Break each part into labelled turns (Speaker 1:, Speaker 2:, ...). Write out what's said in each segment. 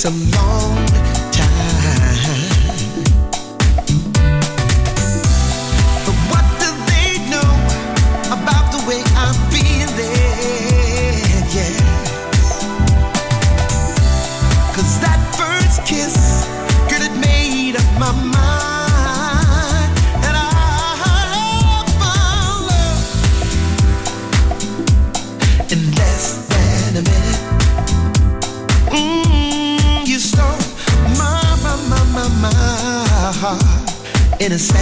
Speaker 1: some long innocent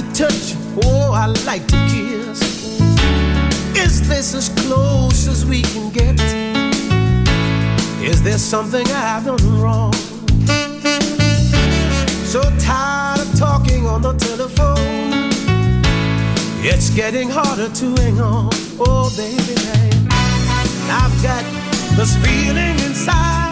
Speaker 1: to touch, oh, I like to kiss. Is this as close as we can get? Is there something I've done wrong? So tired of talking on the telephone. It's getting harder to hang on. Oh, baby, baby. I've got this feeling inside.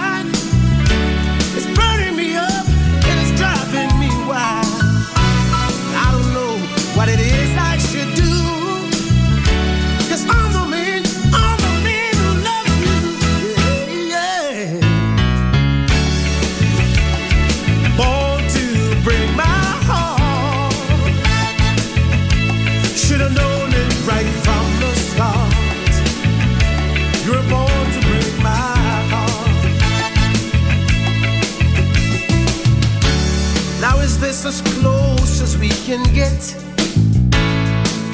Speaker 1: can get.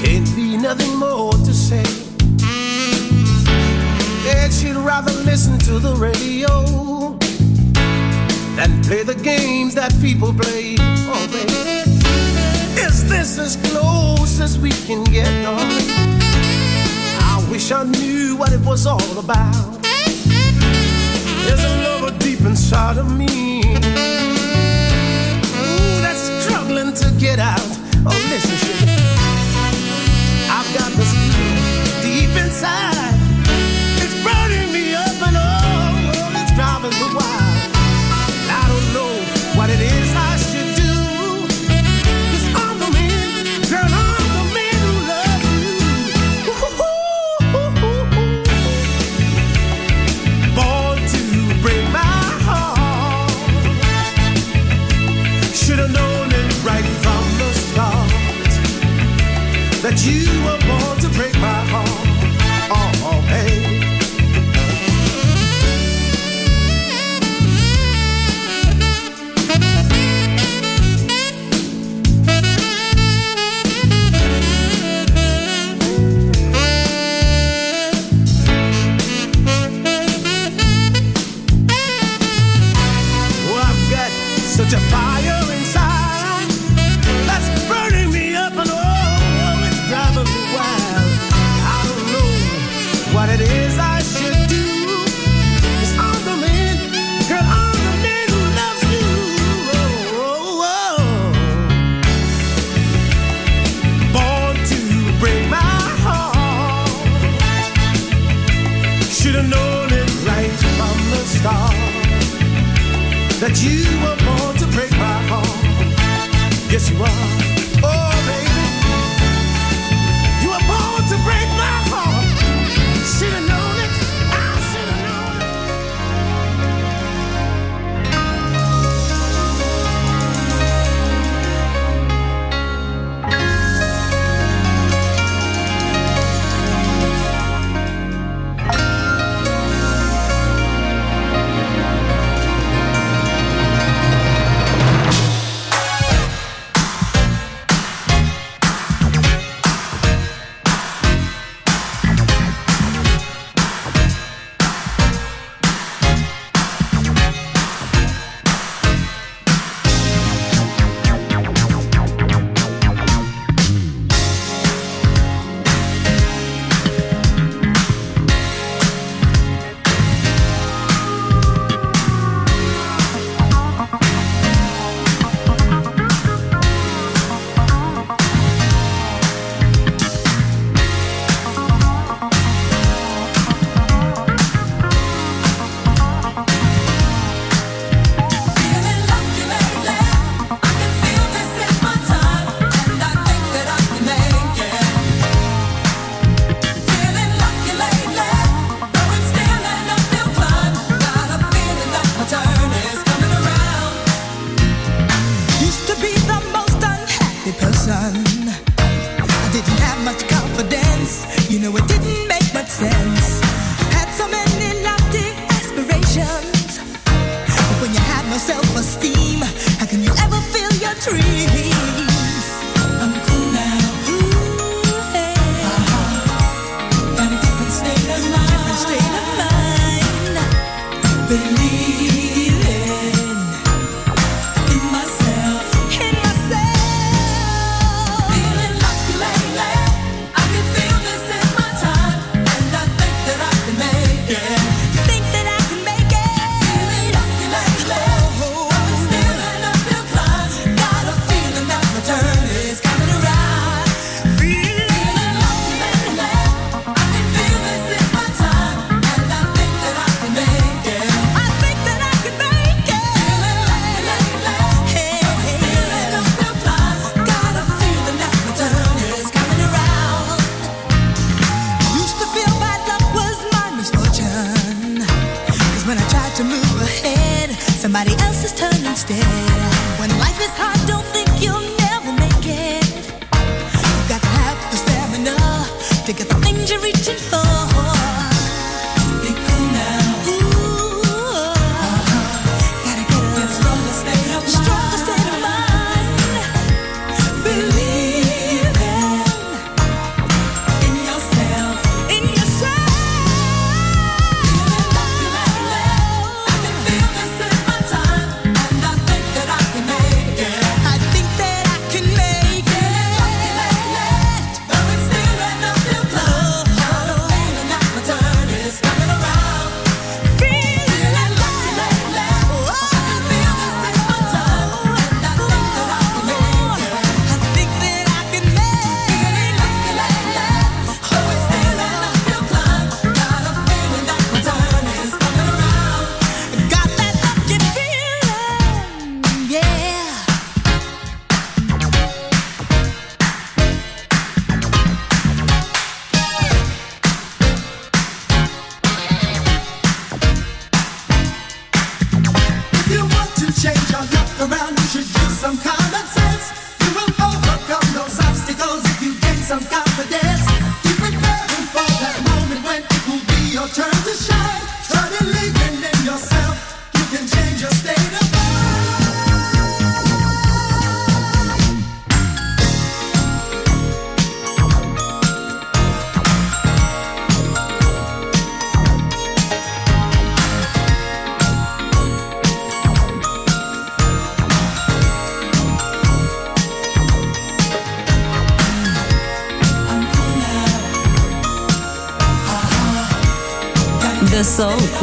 Speaker 1: Can't be nothing more to say. And she'd rather listen to the radio than play the games that people play. Oh, baby. Is this as close as we can get, darling? I wish I knew what it was all about. There's a lover deep inside of me to get out of this shit. I've got this feeling deep inside.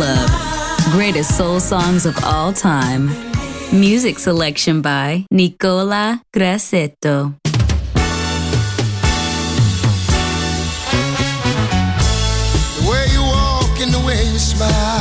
Speaker 1: Club.
Speaker 2: Greatest soul songs of all time. Music selection by Nicola Grassetto.
Speaker 3: The way you walk and the way you smile.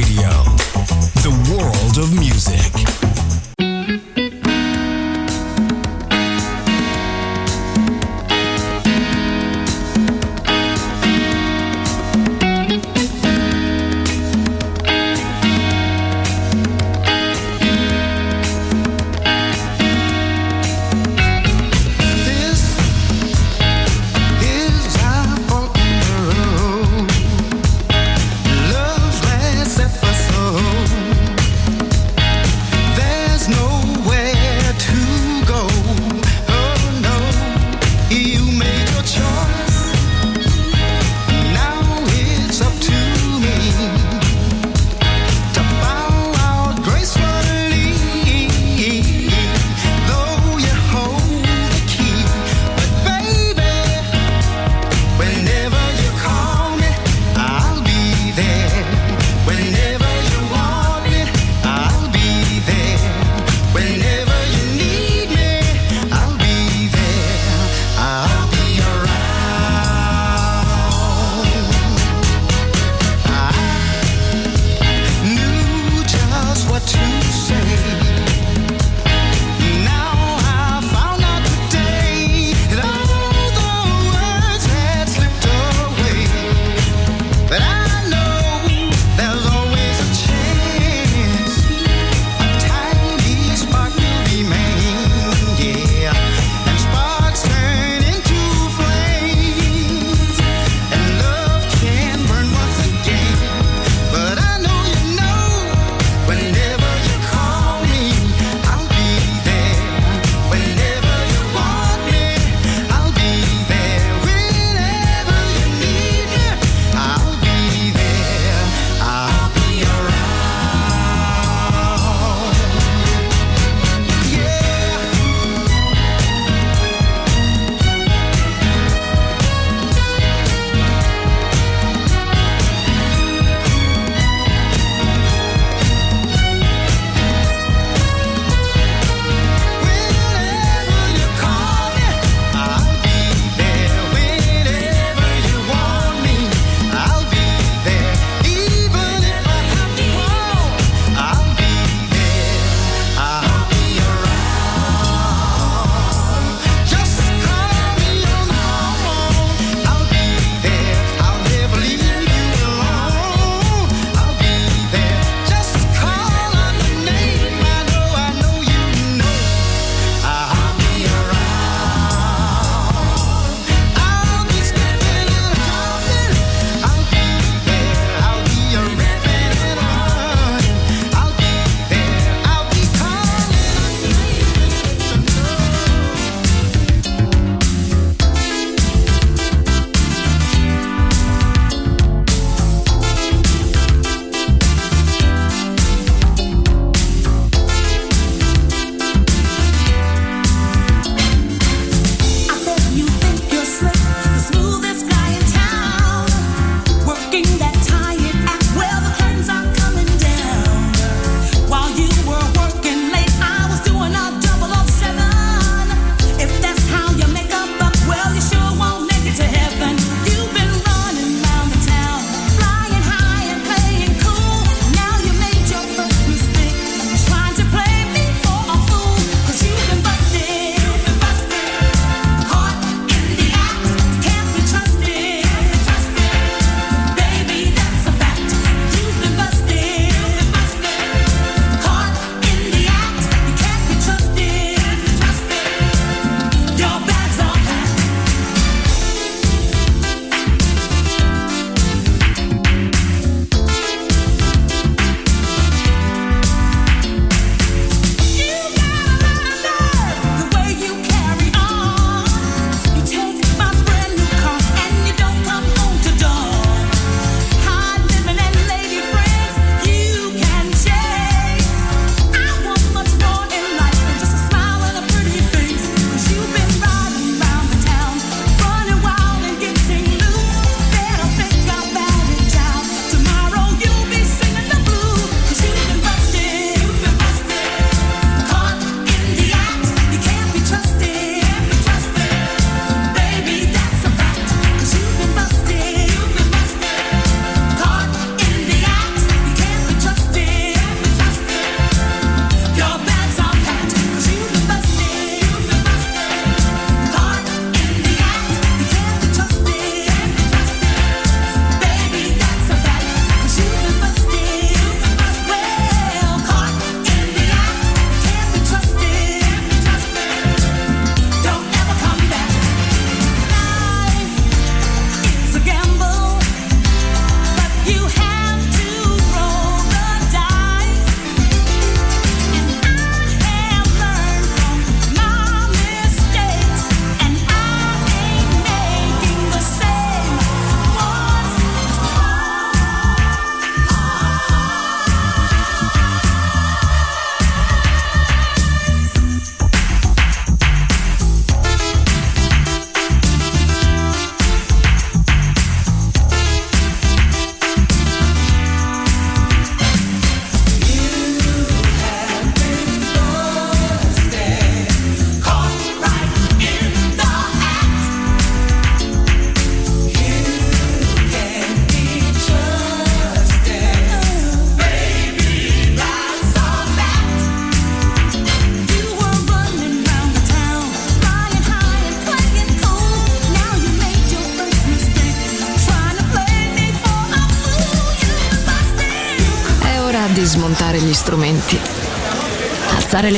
Speaker 4: Radio,